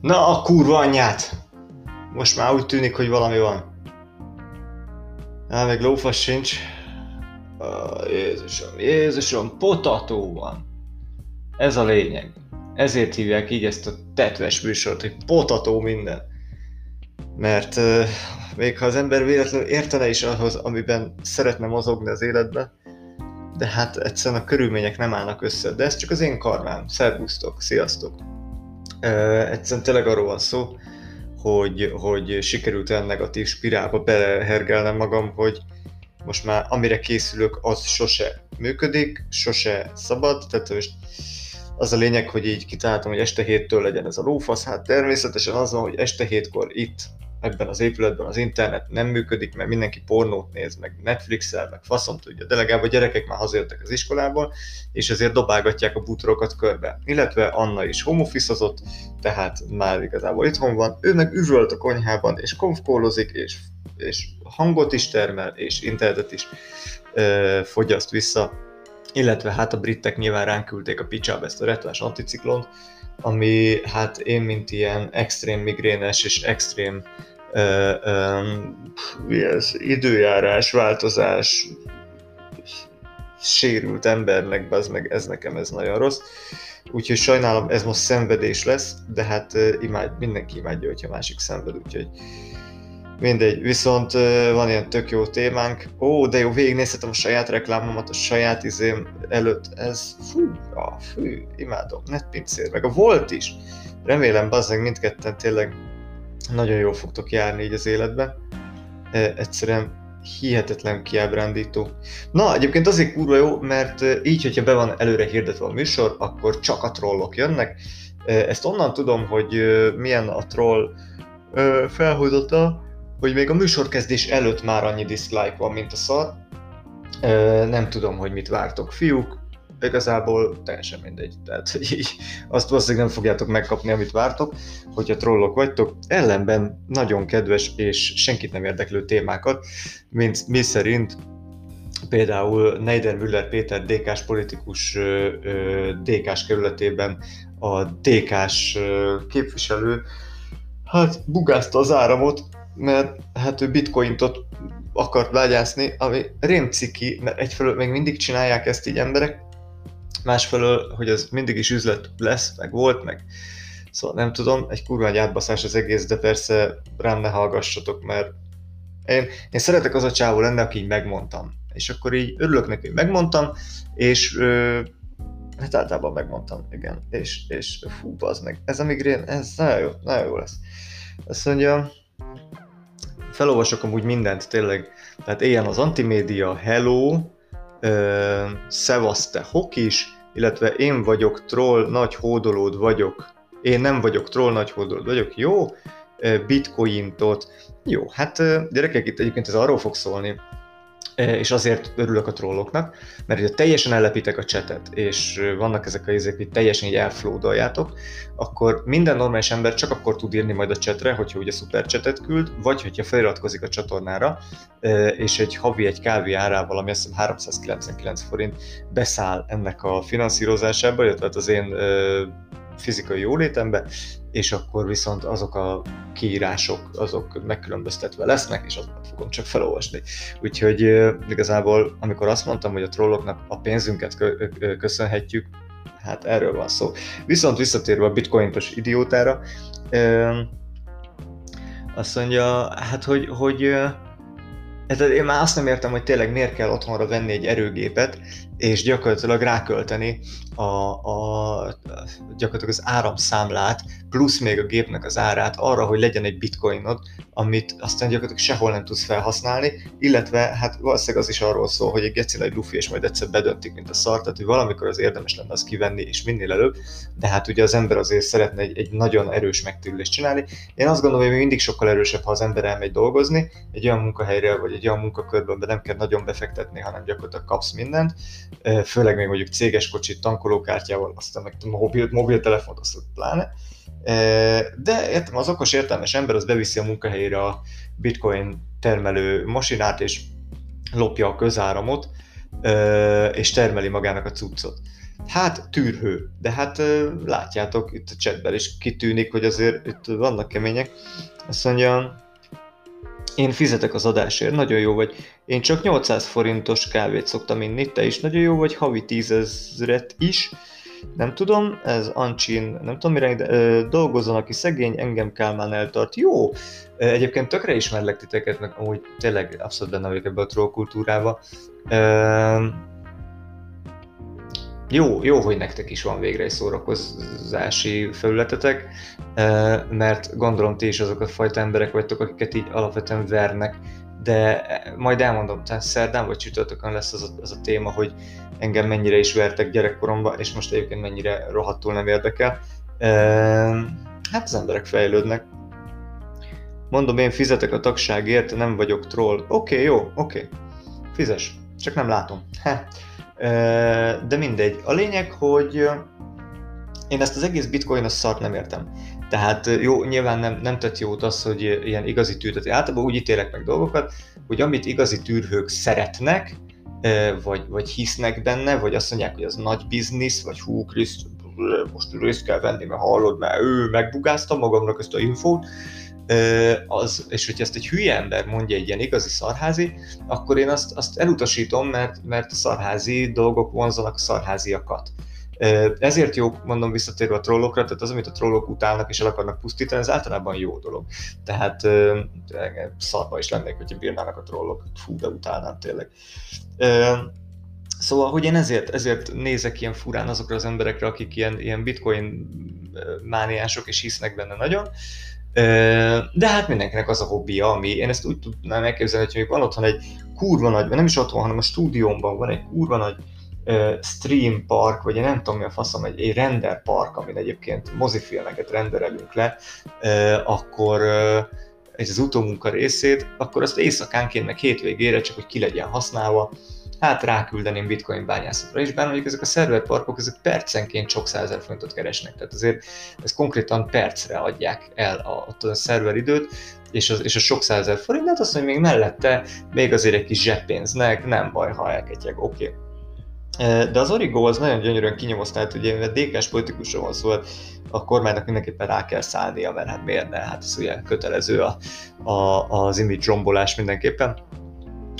Na a kurva anyját! Most már úgy tűnik, hogy valami van. Á, meg lófasz sincs. Ó, Jézusom, Jézusom, potató van. Ez a lényeg. Ezért hívják így ezt a tetves műsort, hogy potató minden. Mert uh, még ha az ember véletlenül értene is ahhoz, amiben szeretne mozogni az életben, de hát egyszerűen a körülmények nem állnak össze. De ez csak az én karmám. Szervusztok, sziasztok! Egyszerűen tényleg arról van szó, hogy, hogy sikerült olyan negatív spirálba belehergelnem magam, hogy most már amire készülök, az sose működik, sose szabad, tehát most az a lényeg, hogy így kitaláltam, hogy este héttől legyen ez a lófasz, hát természetesen az van, hogy este hétkor itt ebben az épületben az internet nem működik, mert mindenki pornót néz, meg Netflix-el, meg faszom tudja, de legalább a gyerekek már hazajöttek az iskolából, és ezért dobálgatják a bútorokat körbe. Illetve Anna is homofizozott, tehát már igazából itthon van, ő meg üvölt a konyhában, és konfkólozik, és, és hangot is termel, és internetet is ö, fogyaszt vissza, illetve hát a britek nyilván ránk küldték a picsába ezt a retvás anticiklont, ami hát én, mint ilyen extrém migrénes és extrém mi ez, időjárás, változás, sérült embernek, az meg ez nekem ez nagyon rossz. Úgyhogy sajnálom, ez most szenvedés lesz, de hát imád, mindenki imádja, hogyha másik szenved, úgyhogy mindegy. Viszont van ilyen tök jó témánk. Ó, de jó, végignézhetem a saját reklámomat, a saját izém előtt. Ez, fú, ah, fű, imádom, netpincér, meg a volt is. Remélem, bazzeg mindketten tényleg nagyon jól fogtok járni így az életben. E, egyszerűen hihetetlen kiábrándító. Na, egyébként azért kurva jó, mert így, hogyha be van előre hirdetve a műsor, akkor csak a trollok jönnek. Ezt onnan tudom, hogy milyen a troll felhozata, hogy még a műsorkezdés előtt már annyi dislike van, mint a szar. Nem tudom, hogy mit vártok, fiúk igazából teljesen mindegy. Tehát, így azt valószínűleg nem fogjátok megkapni, amit vártok, hogyha trollok vagytok. Ellenben nagyon kedves és senkit nem érdeklő témákat, mint mi szerint például Neider Müller Péter DK-s politikus DK-s kerületében a DK-s képviselő hát bugázta az áramot, mert hát ő bitcointot akart vágyászni, ami rémciki, mert egyfelől még mindig csinálják ezt így emberek, másfelől, hogy ez mindig is üzlet lesz, meg volt, meg szóval nem tudom, egy kurva egy átbaszás az egész, de persze rám ne hallgassatok, mert én, én szeretek az a csávó lenne, aki így megmondtam. És akkor így örülök neki, hogy megmondtam, és ö, hát általában megmondtam, igen, és, és fú, az meg, ez a migrén, ez nagyon jó, nagyon jó lesz. Azt mondja, felolvasok amúgy mindent tényleg, tehát éljen az antimédia, hello, Szevasz te hokis, illetve én vagyok troll, nagy hódolód vagyok. Én nem vagyok troll, nagy hódolód vagyok. Jó, bitcointot. Jó, hát gyerekek, itt egyébként ez arról fog szólni, és azért örülök a trolloknak, mert hogyha teljesen ellepítek a csetet, és vannak ezek a izék, hogy teljesen így elflódoljátok, akkor minden normális ember csak akkor tud írni majd a csetre, hogyha ugye szuper csetet küld, vagy hogyha feliratkozik a csatornára, és egy havi egy kávé árával, ami azt hiszem 399 forint, beszáll ennek a finanszírozásába, illetve hát az én fizikai jólétembe, és akkor viszont azok a kiírások, azok megkülönböztetve lesznek, és azokat fogom csak felolvasni. Úgyhogy igazából, amikor azt mondtam, hogy a trolloknak a pénzünket köszönhetjük, hát erről van szó. Viszont visszatérve a bitcointos idiótára, azt mondja, hát hogy, hogy Hát én már azt nem értem, hogy tényleg miért kell otthonra venni egy erőgépet, és gyakorlatilag rákölteni a, a, gyakorlatilag az áramszámlát, plusz még a gépnek az árát arra, hogy legyen egy bitcoinod, amit aztán gyakorlatilag sehol nem tudsz felhasználni, illetve hát valószínűleg az is arról szól, hogy egy geci egy lufi, és majd egyszer bedöntik, mint a szart, tehát hogy valamikor az érdemes lenne azt kivenni, és minél előbb, de hát ugye az ember azért szeretne egy, egy nagyon erős megtérülést csinálni. Én azt gondolom, hogy még mindig sokkal erősebb, ha az ember elmegy dolgozni, egy olyan munkahelyre, vagy egy olyan munkakörben, nem kell nagyon befektetni, hanem gyakorlatilag kapsz mindent, főleg még mondjuk céges kocsit, tankolókártyával, aztán meg mobil, mobiltelefont, azt pláne. De értem, az okos értelmes ember az beviszi a munkahelyére a bitcoin termelő masinát, és lopja a közáramot, és termeli magának a cuccot. Hát tűrhő, de hát látjátok itt a chatben is kitűnik, hogy azért itt vannak kemények. Azt mondja, én fizetek az adásért, nagyon jó vagy. Én csak 800 forintos kávét szoktam inni, te is nagyon jó vagy, havi 10 ezret is. Nem tudom, ez Ancsin, nem tudom mire, de dolgozzon, aki szegény, engem Kálmán eltart. Jó, egyébként tökre ismerlek titeket, meg amúgy tényleg abszolút benne vagyok ebbe a troll kultúrába. Ö, jó, jó, hogy nektek is van végre egy szórakozási felületetek, mert gondolom ti is azok a fajta emberek vagytok, akiket így alapvetően vernek, de majd elmondom, tehát szerdán vagy csütörtökön lesz az a, az a téma, hogy engem mennyire is vertek gyerekkoromban, és most egyébként mennyire rohadtul nem érdekel. Hát az emberek fejlődnek. Mondom, én fizetek a tagságért, nem vagyok troll. Oké, okay, jó, oké. Okay. Fizes, csak nem látom. De mindegy. A lényeg, hogy én ezt az egész bitcoin szart nem értem. Tehát jó, nyilván nem, nem tett jót az, hogy ilyen igazi tűrhet. Általában úgy ítélek meg dolgokat, hogy amit igazi tűrhők szeretnek, vagy, vagy hisznek benne, vagy azt mondják, hogy az nagy biznisz, vagy hú, Kriszt, most részt kell venni, mert hallod, mert ő megbugázta magamnak ezt a infót, az, és hogyha ezt egy hülye ember mondja egy ilyen igazi szarházi, akkor én azt, azt elutasítom, mert, mert a szarházi dolgok vonzanak a szarháziakat. Ezért jó, mondom visszatérve a trollokra, tehát az, amit a trollok utálnak és el akarnak pusztítani, ez általában jó dolog. Tehát szarba is lennék, hogyha bírnának a trollok. Fú, de utálnám tényleg. Szóval, hogy én ezért, ezért nézek ilyen furán azokra az emberekre, akik ilyen, ilyen bitcoin mániások és hisznek benne nagyon, de hát mindenkinek az a hobbija, ami én ezt úgy tudnám elképzelni, hogy van otthon egy kurva nagy, nem is otthon, hanem a stúdiómban van egy kurva nagy stream park, vagy én nem tudom mi a faszom, egy, egy render park, amin egyébként mozifilmeket renderelünk le, akkor ez az utómunka részét, akkor azt éjszakánként, meg hétvégére, csak hogy ki legyen használva, hát ráküldeném bitcoin bányászatra is, bár mondjuk ezek a szerverparkok, ezek percenként sok százer fontot keresnek, tehát azért ez konkrétan percre adják el a, a, a szerveridőt, és, az, és a sok százer forint, hát azt mondja, még mellette még azért egy kis zseppénznek, nem baj, ha elketyeg, oké. Okay. De az Origo az nagyon gyönyörűen kinyomozta, hát ugye mert DK-s politikusra van szó, hát a kormánynak mindenképpen rá kell szállnia, mert hát miért ne, hát ez ugye kötelező a, a, az image rombolás mindenképpen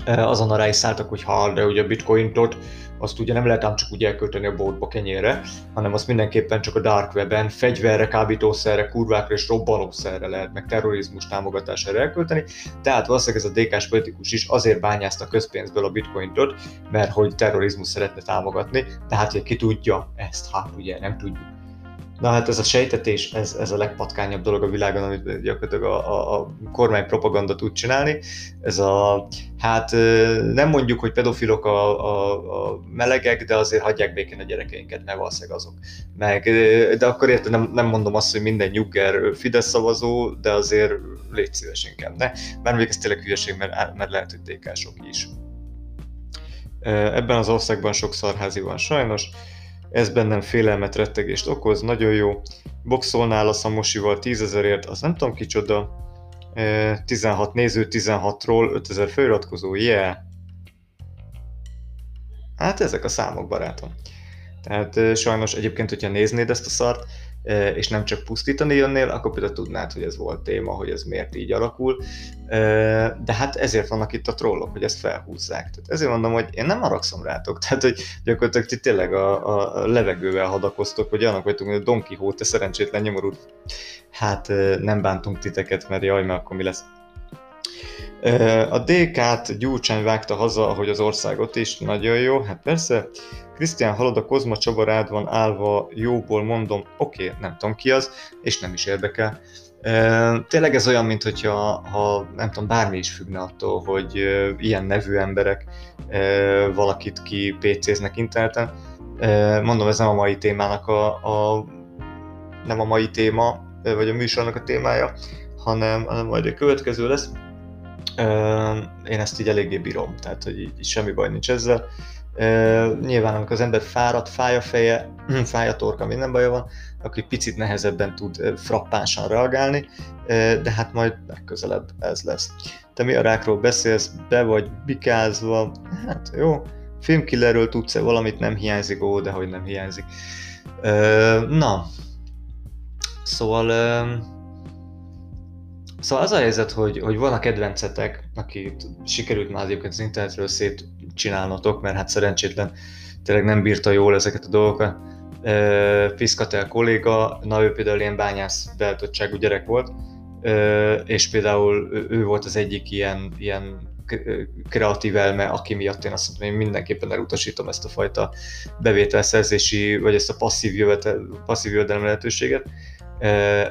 azon rá is szálltak, hogy ha, de ugye a bitcointot azt ugye nem lehet ám csak úgy elkölteni a boltba kenyére, hanem azt mindenképpen csak a dark webben fegyverre, kábítószerre, kurvákra és robbanószerre lehet, meg terrorizmus támogatására elkölteni. Tehát valószínűleg ez a DK-s politikus is azért bányázta közpénzből a bitcointot, mert hogy terrorizmus szeretne támogatni, tehát hogy ki tudja ezt, hát ugye nem tudjuk. Na hát ez a sejtetés, ez, ez a legpatkányabb dolog a világon, amit gyakorlatilag a, a, a kormány propaganda tud csinálni. Ez a, hát nem mondjuk, hogy pedofilok a, a, a melegek, de azért hagyják békén a gyerekeinket, mert valószínűleg azok. Meg, de akkor érted, nem, nem mondom azt, hogy minden nyugger Fidesz szavazó, de azért légy szíves inkább ne. Már még ez tényleg hülyeség, mert, mert lehet, hogy DK-sok is. Ebben az országban sok szarházi van sajnos ez bennem félelmet, rettegést okoz, nagyon jó. Boxolnál a Samosival 10 ezerért, az nem tudom kicsoda. 16 néző, 16-ról 5000 feliratkozó, yeah! Hát ezek a számok, barátom. Tehát sajnos egyébként, hogyha néznéd ezt a szart, és nem csak pusztítani jönnél, akkor például tudnád, hogy ez volt téma, hogy ez miért így alakul. De hát ezért vannak itt a trollok, hogy ezt felhúzzák. Tehát ezért mondom, hogy én nem haragszom rátok. Tehát, hogy gyakorlatilag ti tényleg a, a levegővel hadakoztok, hogy annak vagytok, hogy a Don Quixote szerencsétlen nyomorult. Hát nem bántunk titeket, mert jaj, mert akkor mi lesz. A DK-t Gyurcsány vágta haza, ahogy az országot is, nagyon jó, hát persze. Krisztián halad, a Kozma Csaba rád van állva, jóból mondom, oké, okay, nem tudom ki az, és nem is érdekel. Tényleg ez olyan, mint hogyha ha, nem tudom, bármi is függne attól, hogy ilyen nevű emberek valakit ki PC-znek interneten. Mondom, ez nem a mai témának a, a nem a mai téma, vagy a műsornak a témája, hanem, hanem majd a következő lesz én ezt így eléggé bírom, tehát hogy így, semmi baj nincs ezzel. Nyilván, amikor az ember fáradt, fáj a feje, fáj a torka, minden baja van, akkor picit nehezebben tud frappánsan reagálni, de hát majd legközelebb ez lesz. Te mi a rákról beszélsz, be vagy bikázva, hát jó, Filmkillerről tudsz-e valamit, nem hiányzik, ó, de hogy nem hiányzik. Na, szóval, szóval az a helyzet, hogy, hogy van a kedvencetek, akit sikerült már egyébként az internetről szétcsinálnotok, mert hát szerencsétlen tényleg nem bírta jól ezeket a dolgokat. Fiszkatel kolléga, na ő például ilyen bányász beállítottságú gyerek volt, és például ő volt az egyik ilyen, ilyen kreatív elme, aki miatt én azt mondom, hogy mindenképpen elutasítom ezt a fajta bevételszerzési, vagy ezt a passzív, jövetel, passzív jövedelem lehetőséget,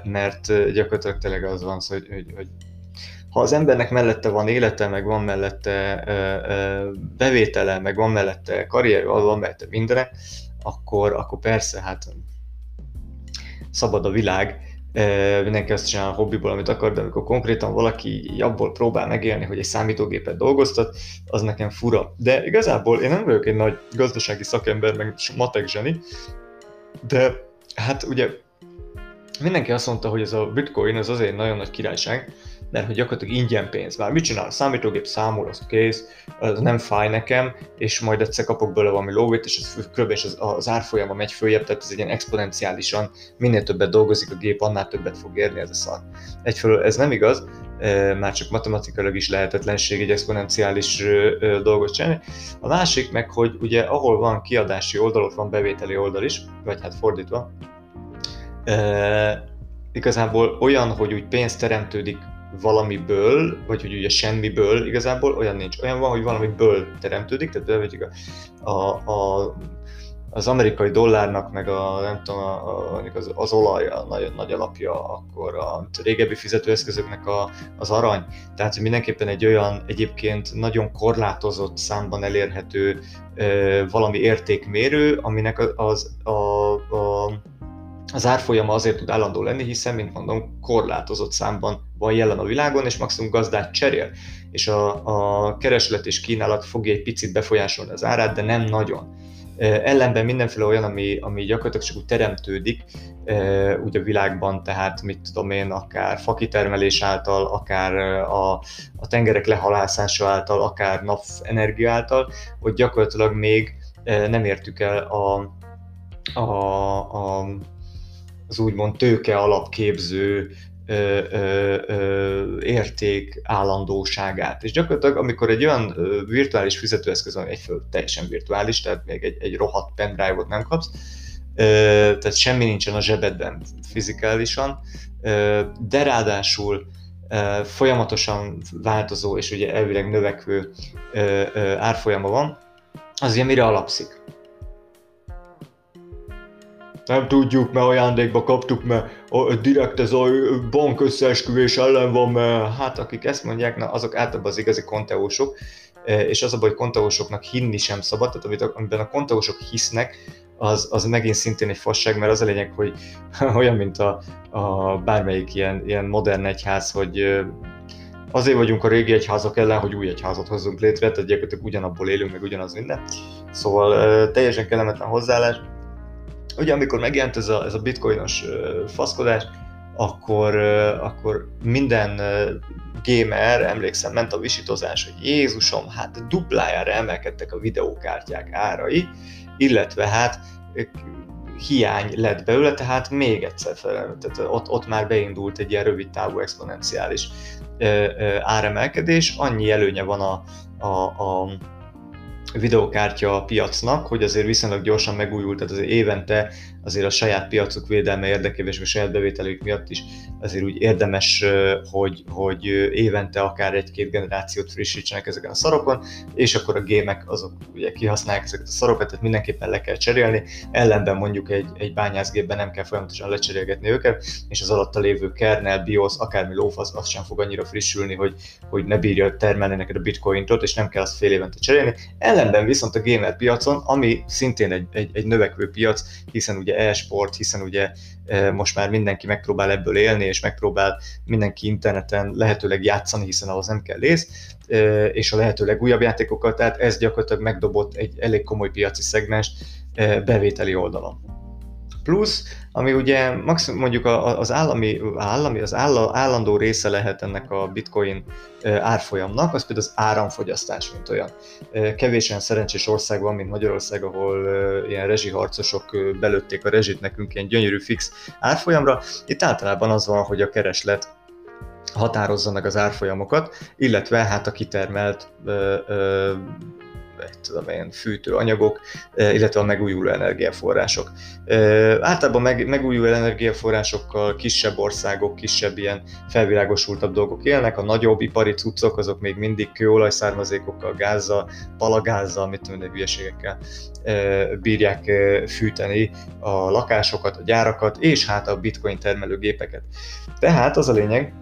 mert gyakorlatilag tényleg az van, hogy, hogy, hogy ha az embernek mellette van élete, meg van mellette bevétele, meg van mellette karrier, van mellette mindene, akkor, akkor persze, hát szabad a világ, mindenki azt csinál a hobbiból, amit akar, de amikor konkrétan valaki abból próbál megélni, hogy egy számítógépet dolgoztat, az nekem fura. De igazából én nem vagyok egy nagy gazdasági szakember, meg matek zseni, de hát ugye mindenki azt mondta, hogy ez a bitcoin az azért nagyon nagy királyság, mert hogy gyakorlatilag ingyen pénz. Már mit csinál? A számítógép számol, az kész, az nem fáj nekem, és majd egyszer kapok belőle valami lóvét, és az, kb. És az, az árfolyama megy följebb, tehát ez egy ilyen exponenciálisan, minél többet dolgozik a gép, annál többet fog érni ez a szar. Egyfelől ez nem igaz, már csak matematikailag is lehetetlenség egy exponenciális dolgot csinálni. A másik meg, hogy ugye ahol van kiadási oldal, ott van bevételi oldal is, vagy hát fordítva. E, igazából olyan, hogy úgy pénz teremtődik valamiből, vagy hogy ugye semmiből igazából olyan nincs. Olyan van, hogy valamiből teremtődik, tehát bevetjük a, a, a az amerikai dollárnak, meg a, nem tudom, a, az, az olaj a nagy, nagy alapja, akkor a régebbi fizetőeszközöknek a, az arany. Tehát hogy mindenképpen egy olyan egyébként nagyon korlátozott számban elérhető e, valami értékmérő, aminek az, az a, a az árfolyama azért tud állandó lenni, hiszen, mint mondom, korlátozott számban van jelen a világon, és maximum gazdát cserél. És a, a kereslet és kínálat fogja egy picit befolyásolni az árát, de nem nagyon. Ellenben mindenféle olyan, ami, ami gyakorlatilag csak úgy teremtődik úgy a világban, tehát mit tudom én, akár fakitermelés által, akár a, a tengerek lehalászása által, akár napenergia által, hogy gyakorlatilag még nem értük el a, a, a az úgymond tőke alapképző ö, ö, ö, érték állandóságát. És gyakorlatilag, amikor egy olyan virtuális fizetőeszköz van, egyföld teljesen virtuális, tehát még egy, egy rohadt pendrive-ot nem kapsz, tehát semmi nincsen a zsebedben fizikálisan, de ráadásul folyamatosan változó és ugye elvileg növekvő árfolyama van, az ugye mire alapszik? Nem tudjuk, mert ajándékba kaptuk, mert direkt ez a bank összeesküvés ellen van, mert hát akik ezt mondják, na azok általában az igazi konteósok, e, és az a baj, hogy konteósoknak hinni sem szabad, tehát amit, amiben a konteósok hisznek, az, az megint szintén egy fasság, mert az a lényeg, hogy olyan, mint a, a bármelyik ilyen, ilyen modern egyház, hogy azért vagyunk a régi egyházak ellen, hogy új egyházat hozzunk létre, tehát gyakorlatilag ugyanabból élünk, meg ugyanaz minden. Szóval teljesen kellemetlen hozzáállás ugye amikor megjelent ez a, ez a bitcoinos faszkodás, akkor, akkor minden gamer, emlékszem, ment a visítozás, hogy Jézusom, hát duplájára emelkedtek a videókártyák árai, illetve hát hiány lett belőle, tehát még egyszer fel, tehát ott, ott már beindult egy ilyen rövid távú exponenciális áremelkedés, annyi előnye van a, a, a videókártya piacnak, hogy azért viszonylag gyorsan megújult, tehát azért évente azért a saját piacuk védelme érdekében és a saját bevételük miatt is azért úgy érdemes, hogy, hogy évente akár egy-két generációt frissítsenek ezeken a szarokon, és akkor a gémek azok ugye kihasználják ezeket a szarokat, tehát mindenképpen le kell cserélni, ellenben mondjuk egy, egy bányászgépben nem kell folyamatosan lecserélgetni őket, és az alatta lévő kernel, BIOS, akármi lófasz, az sem fog annyira frissülni, hogy, hogy ne bírja termelni neked a bitcointot, és nem kell azt fél évente cserélni. Ellenben viszont a gamer piacon, ami szintén egy, egy, egy növekvő piac, hiszen ugye e-sport, hiszen ugye e, most már mindenki megpróbál ebből élni, és megpróbál mindenki interneten lehetőleg játszani, hiszen ahhoz nem kell lész, e, és a lehető legújabb játékokat, tehát ez gyakorlatilag megdobott egy elég komoly piaci szegmens e, bevételi oldalon. Plusz, ami ugye maximum mondjuk az állami, állami az állandó része lehet ennek a bitcoin árfolyamnak, az például az áramfogyasztás, mint olyan. Kevés szerencsés ország van, mint Magyarország, ahol ilyen rezsiharcosok belőtték a rezsit nekünk ilyen gyönyörű fix árfolyamra. Itt általában az van, hogy a kereslet határozza meg az árfolyamokat, illetve hát a kitermelt ö, ö, tudom én, fűtőanyagok, illetve a megújuló energiaforrások. Általában meg, megújuló energiaforrásokkal kisebb országok, kisebb ilyen felvilágosultabb dolgok élnek, a nagyobb ipari cuccok azok még mindig kőolajszármazékokkal, gázzal, palagázzal, mit tudom, hülyeségekkel bírják fűteni a lakásokat, a gyárakat, és hát a bitcoin termelőgépeket. Tehát az a lényeg,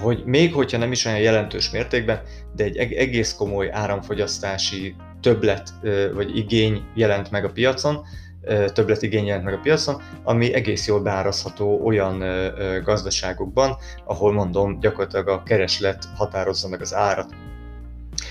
hogy még hogyha nem is olyan jelentős mértékben, de egy egész komoly áramfogyasztási többlet vagy igény jelent meg a piacon, többlet igény jelent meg a piacon, ami egész jól beárazható olyan gazdaságokban, ahol mondom, gyakorlatilag a kereslet határozza meg az árat.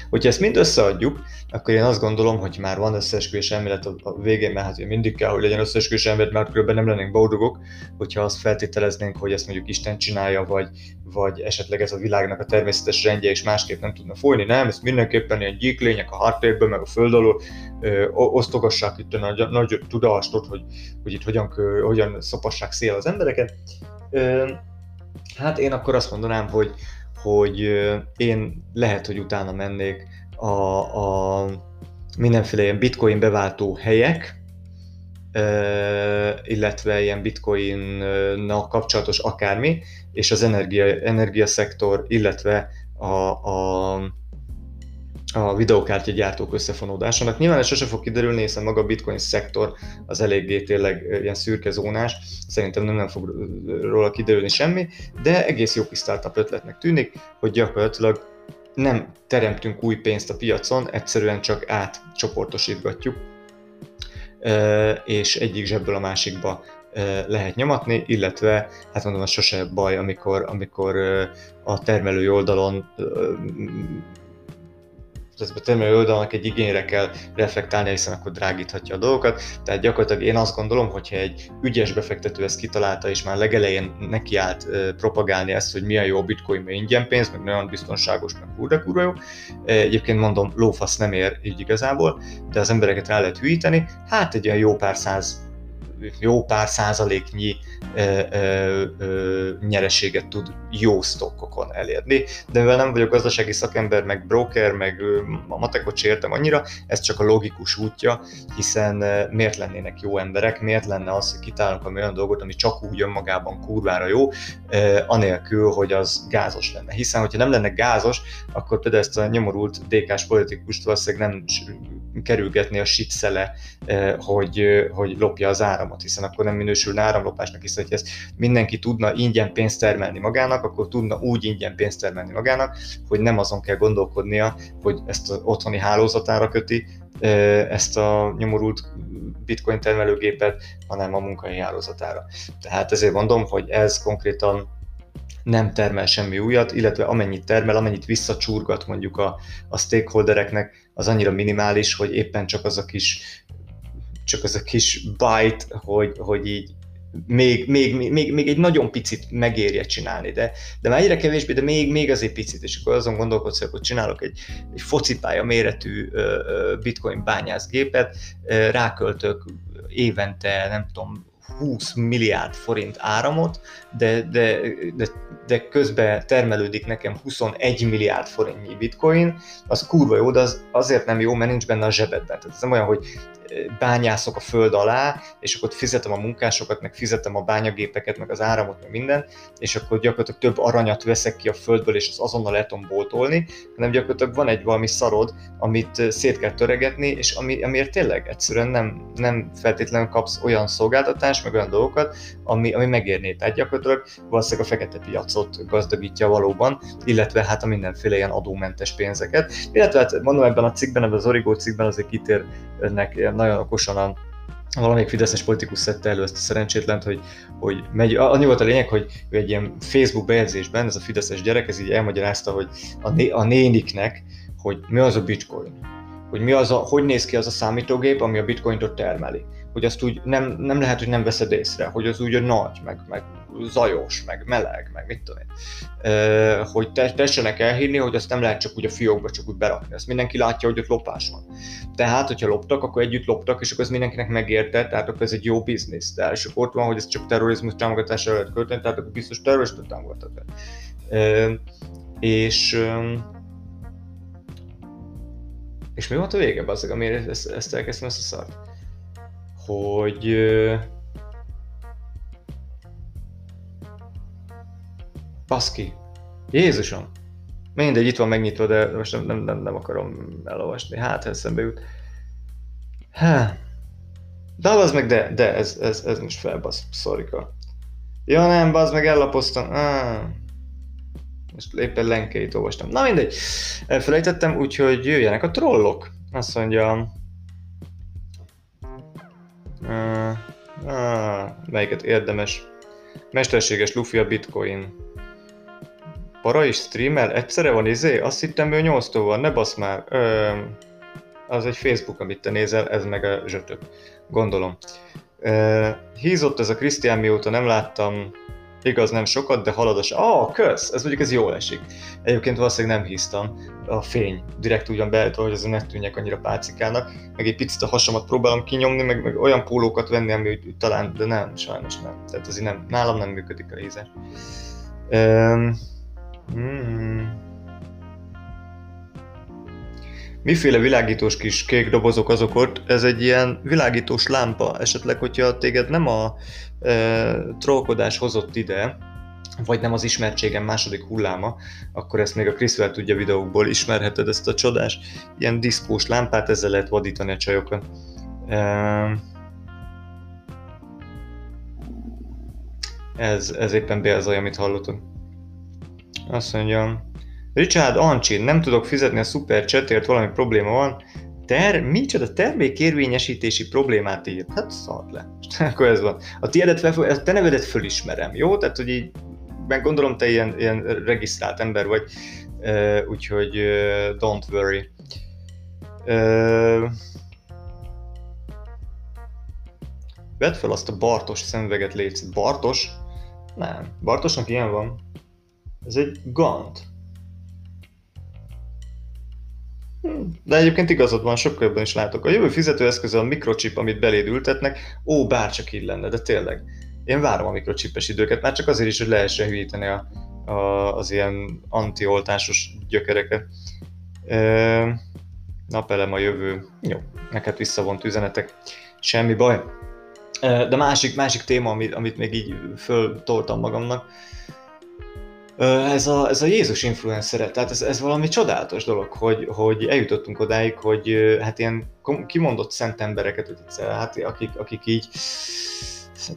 Hogyha ezt mind összeadjuk, akkor én azt gondolom, hogy már van összeesküvés elmélet a végén, mert hát mindig kell, hogy legyen összeesküvés elmélet, mert különben nem lennénk boldogok, hogyha azt feltételeznénk, hogy ezt mondjuk Isten csinálja, vagy, vagy esetleg ez a világnak a természetes rendje, és másképp nem tudna folyni. Nem, ezt mindenképpen ilyen gyíklények a háttérből, meg a föld alól ö, osztogassák itt a nagy, nagy tudást, hogy, hogy itt hogyan, hogyan szopassák szél az embereket. Ö, hát én akkor azt mondanám, hogy, hogy én lehet, hogy utána mennék a, a mindenféle ilyen bitcoin beváltó helyek, illetve ilyen bitcoin-nak kapcsolatos akármi, és az energia, energiaszektor, illetve a, a a videokártya gyártók összefonódásának. Nyilván ez sose fog kiderülni, hiszen maga a bitcoin szektor az eléggé tényleg ilyen szürke zónás, szerintem nem, nem fog róla kiderülni semmi, de egész jó kis startup ötletnek tűnik, hogy gyakorlatilag nem teremtünk új pénzt a piacon, egyszerűen csak átcsoportosítgatjuk, és egyik zsebből a másikba lehet nyomatni, illetve hát mondom, az sose baj, amikor, amikor a termelői oldalon a termelő oldalnak egy igényre kell reflektálni, hiszen akkor drágíthatja a dolgokat. Tehát gyakorlatilag én azt gondolom, hogyha egy ügyes befektető ezt kitalálta, és már legelején nekiállt propagálni ezt, hogy milyen jó a bitcoin, mert ingyen pénz, meg nagyon biztonságos, meg kurva kurva jó. Egyébként mondom, lófasz nem ér így igazából, de az embereket rá lehet hűíteni. Hát egy olyan jó pár száz jó pár százaléknyi ö, ö, ö, nyereséget tud jó stockokon elérni, de mivel nem vagyok gazdasági szakember, meg broker, meg a matekot értem annyira, ez csak a logikus útja, hiszen miért lennének jó emberek, miért lenne az, hogy kitálunk ami olyan dolgot, ami csak úgy önmagában kurvára jó, anélkül, hogy az gázos lenne. Hiszen, hogyha nem lenne gázos, akkor például ezt a nyomorult DK-s politikust valószínűleg nem kerülgetni a sitszele, hogy, hogy lopja az áramot, hiszen akkor nem minősülne áramlopásnak, hiszen hogy ezt mindenki tudna ingyen pénzt termelni magának, akkor tudna úgy ingyen pénzt termelni magának, hogy nem azon kell gondolkodnia, hogy ezt az otthoni hálózatára köti, ezt a nyomorult bitcoin termelőgépet, hanem a munkai hálózatára. Tehát ezért mondom, hogy ez konkrétan nem termel semmi újat, illetve amennyit termel, amennyit visszacsurgat mondjuk a, a stakeholdereknek, az annyira minimális, hogy éppen csak az a kis csak az a kis byte, hogy, hogy így még, még, még, még egy nagyon picit megérje csinálni, de, de már egyre kevésbé, de még, még azért picit, és akkor azon gondolkodsz, hogy akkor csinálok egy, egy focipálya méretű bitcoin bányászgépet, ráköltök évente, nem tudom, 20 milliárd forint áramot, de, de, de, de közben termelődik nekem 21 milliárd forintnyi bitcoin, az kurva jó, de az azért nem jó, mert nincs benne a zsebedben. Tehát ez nem olyan, hogy bányászok a föld alá, és akkor fizetem a munkásokat, meg fizetem a bányagépeket, meg az áramot, meg minden, és akkor gyakorlatilag több aranyat veszek ki a földből, és az azonnal lehet tudom boltolni, hanem gyakorlatilag van egy valami szarod, amit szét kell töregetni, és ami, amiért tényleg egyszerűen nem, nem feltétlenül kapsz olyan szolgáltatást, meg olyan dolgokat, ami, ami megérné. Tehát gyakorlatilag valószínűleg a fekete piacot gazdagítja valóban, illetve hát a mindenféle ilyen adómentes pénzeket. Illetve hát mondom ebben a cikkben, ebben az Origo cikkben azért kitérnek nagyon okosan a valamelyik fideszes politikus szedte elő ezt a szerencsétlent, hogy, hogy megy, annyi volt a lényeg, hogy egy ilyen Facebook bejegyzésben, ez a fideszes gyerek, ez így elmagyarázta, hogy a, né, a néniknek, hogy mi az a bitcoin, hogy mi az a, hogy néz ki az a számítógép, ami a bitcoint ott termeli hogy azt úgy nem, nem lehet, hogy nem veszed észre, hogy az úgy nagy, meg, meg zajos, meg meleg, meg mit tudom én. hogy te, tessenek elhinni, hogy azt nem lehet csak úgy a fiókba csak úgy berakni. Azt mindenki látja, hogy ott lopás van. Tehát, hogyha loptak, akkor együtt loptak, és akkor ez mindenkinek megérte, tehát akkor ez egy jó biznisz. Tehát, és akkor ott van, hogy ez csak terrorizmus támogatásra lehet költeni, tehát akkor biztos terrorista támogatod. És és mi volt a vége, bazzeg, amire ezt, ezt elkezdtem ezt a szart? Hogy Baszki. Jézusom. Mindegy, itt van megnyitva, de most nem, nem, nem, nem akarom elolvasni. Hát, eszembe jut. Há. De az meg, de, de ez, ez, ez most felbasz, szorika. Ja nem, bazd meg, ellapoztam. Ah. Most éppen lenkeit olvastam. Na mindegy, elfelejtettem, úgyhogy jöjjenek a trollok. Azt mondja... Uh, uh, melyiket érdemes? Mesterséges Luffy a Bitcoin. Para is streamel? Egyszerre van izé? Azt hittem ő 8 van, ne basz már. Ö, az egy Facebook, amit te nézel, ez meg a zsötök. Gondolom. Ö, hízott ez a Krisztián, mióta nem láttam, igaz nem sokat, de halad a... Ah, kösz! Ez mondjuk ez jól esik. Egyébként valószínűleg nem hisztam. A fény direkt ugyan beállítva, hogy ez ne tűnjek annyira pácikának. Meg egy picit a hasamat próbálom kinyomni, meg, meg olyan pólókat venni, ami úgy, talán, de nem, sajnos nem. Tehát ez nem, nálam nem működik a lézer. Hmm. Miféle világítós kis kék dobozok azok ott? Ez egy ilyen világítós lámpa. Esetleg, hogyha téged nem a e, trollkodás hozott ide, vagy nem az ismertségem második hulláma, akkor ezt még a Kriszvel tudja videókból ismerheted ezt a csodás ilyen diszkós lámpát, ezzel lehet vadítani a csajokon. E, ez, ez éppen Bélzaj, amit hallottunk. Azt mondja, Richard Ancsin, nem tudok fizetni a Super Chatért, valami probléma van. Ter, micsoda termékérvényesítési problémát ír? Hát szart le. Akkor ez van. A tiédet fel, a te nevedet fölismerem, jó? Tehát, hogy így, meg gondolom te ilyen, ilyen regisztrált ember vagy, uh, úgyhogy uh, don't worry. Uh, vedd fel azt a Bartos szemüveget, légy Bartos? Nem. Bartosnak ilyen van. Ez egy gant. De egyébként igazad van, sokkal jobban is látok. A jövő fizetőeszköze a mikrochip, amit beléd ültetnek, ó, bárcsak így lenne, de tényleg. Én várom a mikrocsipes időket, már csak azért is, hogy lehessen hűíteni a, a, az ilyen antioltásos gyökereket. E, napelem a jövő. Jó, neked visszavont üzenetek. Semmi baj. E, de másik, másik téma, amit, amit még így föltoltam magamnak, ez a, ez a Jézus influencer, tehát ez, ez valami csodálatos dolog, hogy, hogy eljutottunk odáig, hogy hát ilyen kimondott szent embereket, hát akik, akik így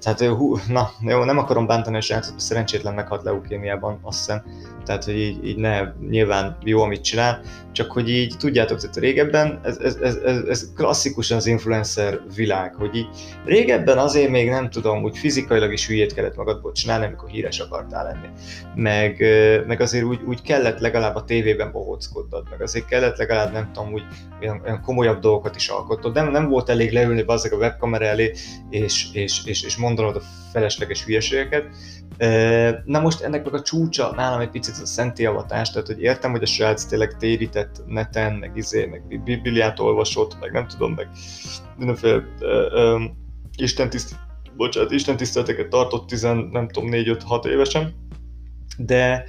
tehát hú, na, jó, nem akarom bántani a srácot, szerencsétlen meghalt leukémiában, azt hiszem, tehát hogy így, így ne, nyilván jó, amit csinál, csak hogy így tudjátok, hogy régebben ez, ez, ez, ez, klasszikusan az influencer világ, hogy így régebben azért még nem tudom, úgy fizikailag is hülyét kellett magadból csinálni, amikor híres akartál lenni. Meg, meg azért úgy, úgy kellett legalább a tévében bohóckodnod, meg azért kellett legalább nem tudom, úgy olyan, olyan komolyabb dolgokat is alkotod. Nem, nem volt elég leülni bazzeg a webkamera elé, és, és, és, és mondanod a felesleges hülyeségeket, Na most ennek a csúcsa nálam egy picit a szenti avatás, tehát hogy értem, hogy a srác tényleg térített neten, meg izé, meg bibliát olvasott, meg nem tudom, meg mindenféle uh, Isten tiszt, bocsánat, Isten tiszteleteket tartott tizen, nem tudom, 4-5-6 évesen, de,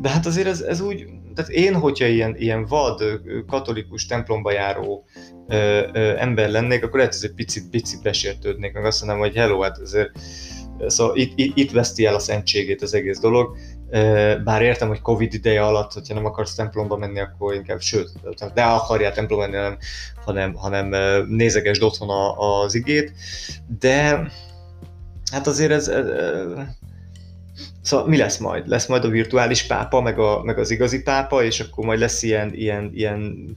de hát azért ez, ez úgy, tehát én, hogyha ilyen, ilyen vad, katolikus templomba járó ö, ö, ember lennék, akkor lehet, hogy egy picit, picit besértődnék, meg azt mondom, hogy hello, hát azért Szóval itt, itt, itt veszti el a szentségét az egész dolog. Bár értem, hogy Covid ideje alatt, hogyha nem akarsz templomba menni, akkor inkább, sőt, de akarjál templomba menni, hanem, hanem, hanem nézegesd otthon az igét, de hát azért ez, ez Szóval mi lesz majd? Lesz majd a virtuális pápa, meg, a, meg az igazi pápa, és akkor majd lesz ilyen, ilyen, ilyen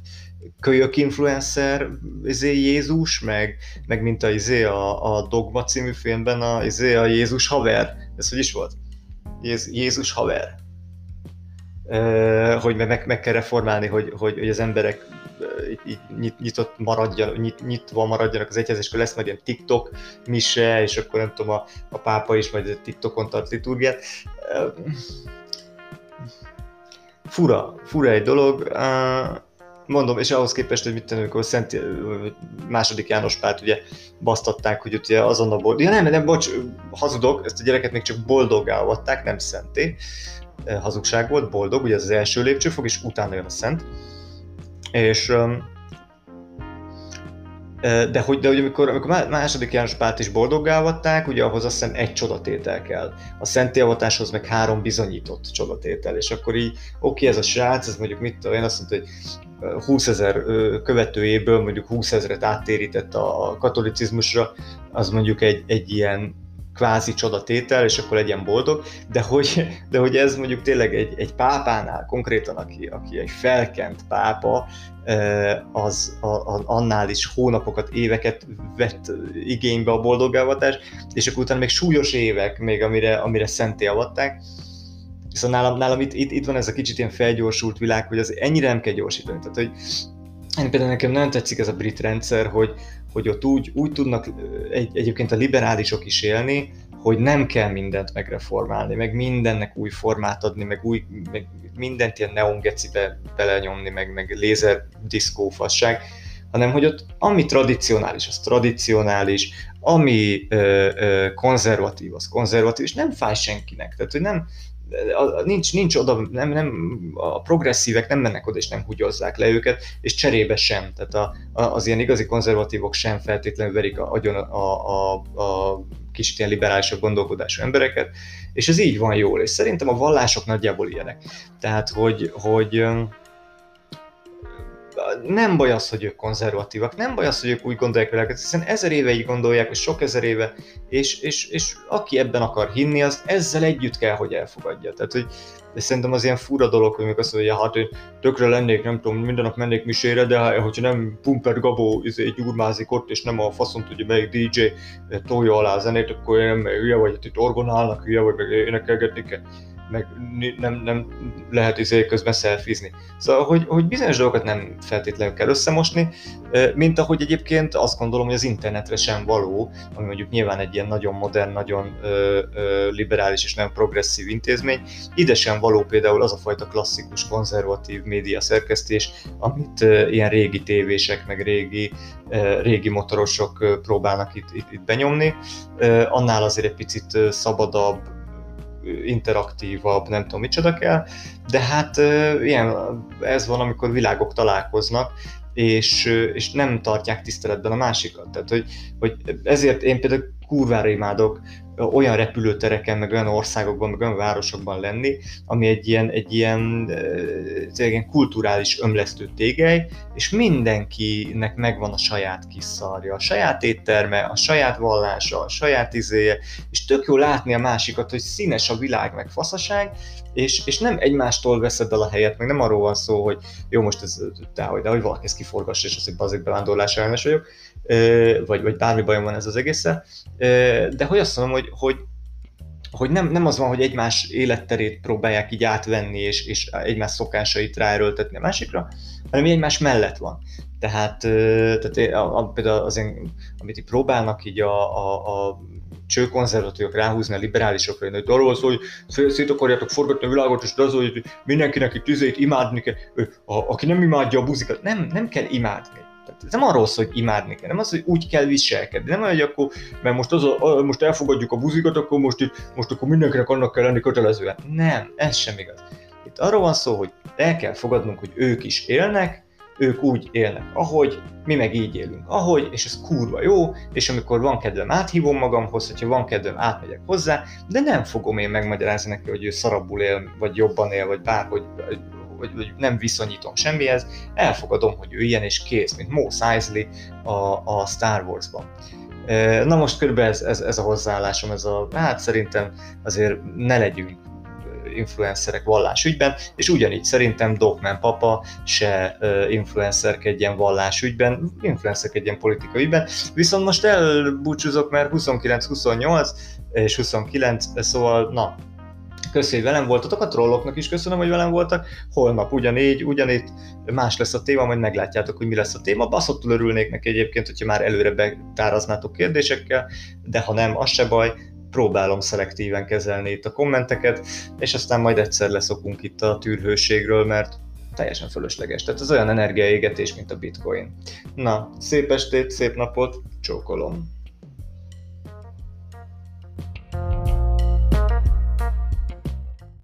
kölyök influencer izé Jézus, meg, meg mint a, izé a, a Dogma című filmben a, izé a Jézus haver. Ez hogy is volt? Jéz, Jézus haver. Uh, hogy meg, meg kell reformálni, hogy, hogy, hogy az emberek így, nyitott maradjan, nyit, nyitva maradjanak az egyház, és akkor lesz majd ilyen TikTok mise, és akkor nem tudom, a, a pápa is majd TikTokon tart liturgiát. Fura, fura egy dolog. Mondom, és ahhoz képest, hogy mit tenni, amikor Szent második János Pált ugye basztatták, hogy ugye azon a boldog... Ja nem, nem, bocs, hazudok, ezt a gyereket még csak boldoggá avatták, nem szenté. Hazugság volt, boldog, ugye ez az első lépcsőfok, és utána jön a szent. És de hogy, de hogy amikor, amikor második János Pált is boldoggá avatták, ugye ahhoz azt hiszem egy csodatétel kell. A szentélyavatatáshoz meg három bizonyított csodatétel, és akkor így, oké, ez a srác, ez mondjuk mit tudom én, azt mondta, hogy 20 ezer követőjéből mondjuk 20 ezeret áttérített a katolicizmusra, az mondjuk egy, egy ilyen kvázi csodatétel, és akkor legyen boldog, de hogy, de hogy ez mondjuk tényleg egy, egy pápánál, konkrétan aki, aki egy felkent pápa, az a, a, annál is hónapokat, éveket vett igénybe a boldogávatás, és akkor utána még súlyos évek, még amire, amire szenté avatták, Viszont nálam, nálam itt, itt, itt van ez a kicsit ilyen felgyorsult világ, hogy az ennyire nem kell gyorsítani. Tehát, hogy én például nekem nem tetszik ez a brit rendszer, hogy, hogy ott úgy, úgy tudnak egy, egyébként a liberálisok is élni, hogy nem kell mindent megreformálni, meg mindennek új formát adni, meg, új, meg mindent ilyen neongecibe belenyomni, meg, meg lézer diszkófasság, hanem hogy ott ami tradicionális, az tradicionális, ami ö, ö, konzervatív, az konzervatív, és nem fáj senkinek. Tehát, hogy nem, nincs, nincs oda, nem, nem, a progresszívek nem mennek oda és nem húgyozzák le őket, és cserébe sem. Tehát a, a, az ilyen igazi konzervatívok sem feltétlenül verik a, agyon a, a, a kicsit ilyen liberálisabb gondolkodású embereket, és ez így van jól, és szerintem a vallások nagyjából ilyenek. Tehát, hogy, hogy nem baj az, hogy ők konzervatívak, nem baj az, hogy ők úgy gondolják világot, hiszen ezer éve így gondolják, és sok ezer éve, és, és, és aki ebben akar hinni, az ezzel együtt kell, hogy elfogadja. Tehát, hogy de szerintem az ilyen fura dolog, hogy még azt mondja, hát én tökre lennék, nem tudom, minden nap mennék misére, de hogyha nem Pumper Gabó izé, gyurmázik ott, és nem a faszon tudja melyik DJ tolja alá a zenét, akkor én nem hülye vagy, itt orgonálnak, hülye vagy, meg énekelgetni kell meg nem, nem lehet izé közben szelfizni. Szóval, hogy, hogy bizonyos dolgokat nem feltétlenül kell összemosni, mint ahogy egyébként azt gondolom, hogy az internetre sem való, ami mondjuk nyilván egy ilyen nagyon modern, nagyon ö, ö, liberális és nem progresszív intézmény, ide sem való például az a fajta klasszikus, konzervatív média szerkesztés, amit ö, ilyen régi tévések, meg régi, ö, régi motorosok próbálnak itt, itt, itt benyomni. Ö, annál azért egy picit szabadabb, interaktívabb, nem tudom micsoda kell, de hát ilyen, ez van, amikor világok találkoznak, és, és nem tartják tiszteletben a másikat. Tehát, hogy, hogy ezért én például kurvára imádok olyan repülőtereken, meg olyan országokban, meg olyan városokban lenni, ami egy ilyen, egy ilyen, egy ilyen kulturális ömlesztő tégely, és mindenkinek megvan a saját kis szarja, a saját étterme, a saját vallása, a saját izéje, és tök jó látni a másikat, hogy színes a világ, meg faszaság, és, és nem egymástól veszed el a helyet, meg nem arról van szó, hogy jó, most ez, de hogy, de hogy valaki ezt kiforgassa, és az, hogy bazzik bevándorlás ellenes vagyok, vagy, vagy bármi bajom van ez az egészen, de hogy azt mondom, hogy, hogy hogy nem, nem az van, hogy egymás életterét próbálják így átvenni, és, és egymás szokásait ráerőltetni a másikra, hanem egymás mellett van. Tehát, tehát a, a, például az, amit így próbálnak így a, a, a csőkonzervatívok ráhúzni a liberálisokra, hogy arról szól, hogy szét akarjátok forgatni a világot, és az, hogy mindenkinek itt tüzét imádni kell, aki nem imádja a buzikat, nem, nem kell imádni. Ez nem arról szól, hogy imádni kell, nem az, hogy úgy kell viselkedni. Nem hogy akkor, mert most, az a, most elfogadjuk a buzikat, akkor most, itt, most akkor mindenkinek annak kell lenni kötelezően. Nem, ez sem igaz. Itt arról van szó, hogy el kell fogadnunk, hogy ők is élnek, ők úgy élnek, ahogy, mi meg így élünk, ahogy, és ez kurva jó, és amikor van kedvem, áthívom magamhoz, hogyha van kedvem, átmegyek hozzá, de nem fogom én megmagyarázni neki, hogy ő szarabbul él, vagy jobban él, vagy bárhogy, vagy, vagy nem viszonyítom semmihez, elfogadom, hogy ő ilyen és kész, mint Mos Eisley a, a Star Wars-ban. Na most körülbelül ez, ez, ez a hozzáállásom, ez a, hát szerintem azért ne legyünk influencerek vallásügyben, és ugyanígy szerintem Dokman papa se influencerkedjen vallásügyben, influencerkedjen politika. Viszont most elbúcsúzok, mert 29-28 és 29, szóval na, Köszi, hogy velem voltatok, a trolloknak is köszönöm, hogy velem voltak. Holnap ugyanígy, ugyanitt más lesz a téma, majd meglátjátok, hogy mi lesz a téma. Baszottul örülnék neki egyébként, hogyha már előre betáraznátok kérdésekkel, de ha nem, az se baj, próbálom szelektíven kezelni itt a kommenteket, és aztán majd egyszer leszokunk itt a tűrhőségről, mert teljesen fölösleges. Tehát ez olyan energiaégetés, mint a bitcoin. Na, szép estét, szép napot, csókolom!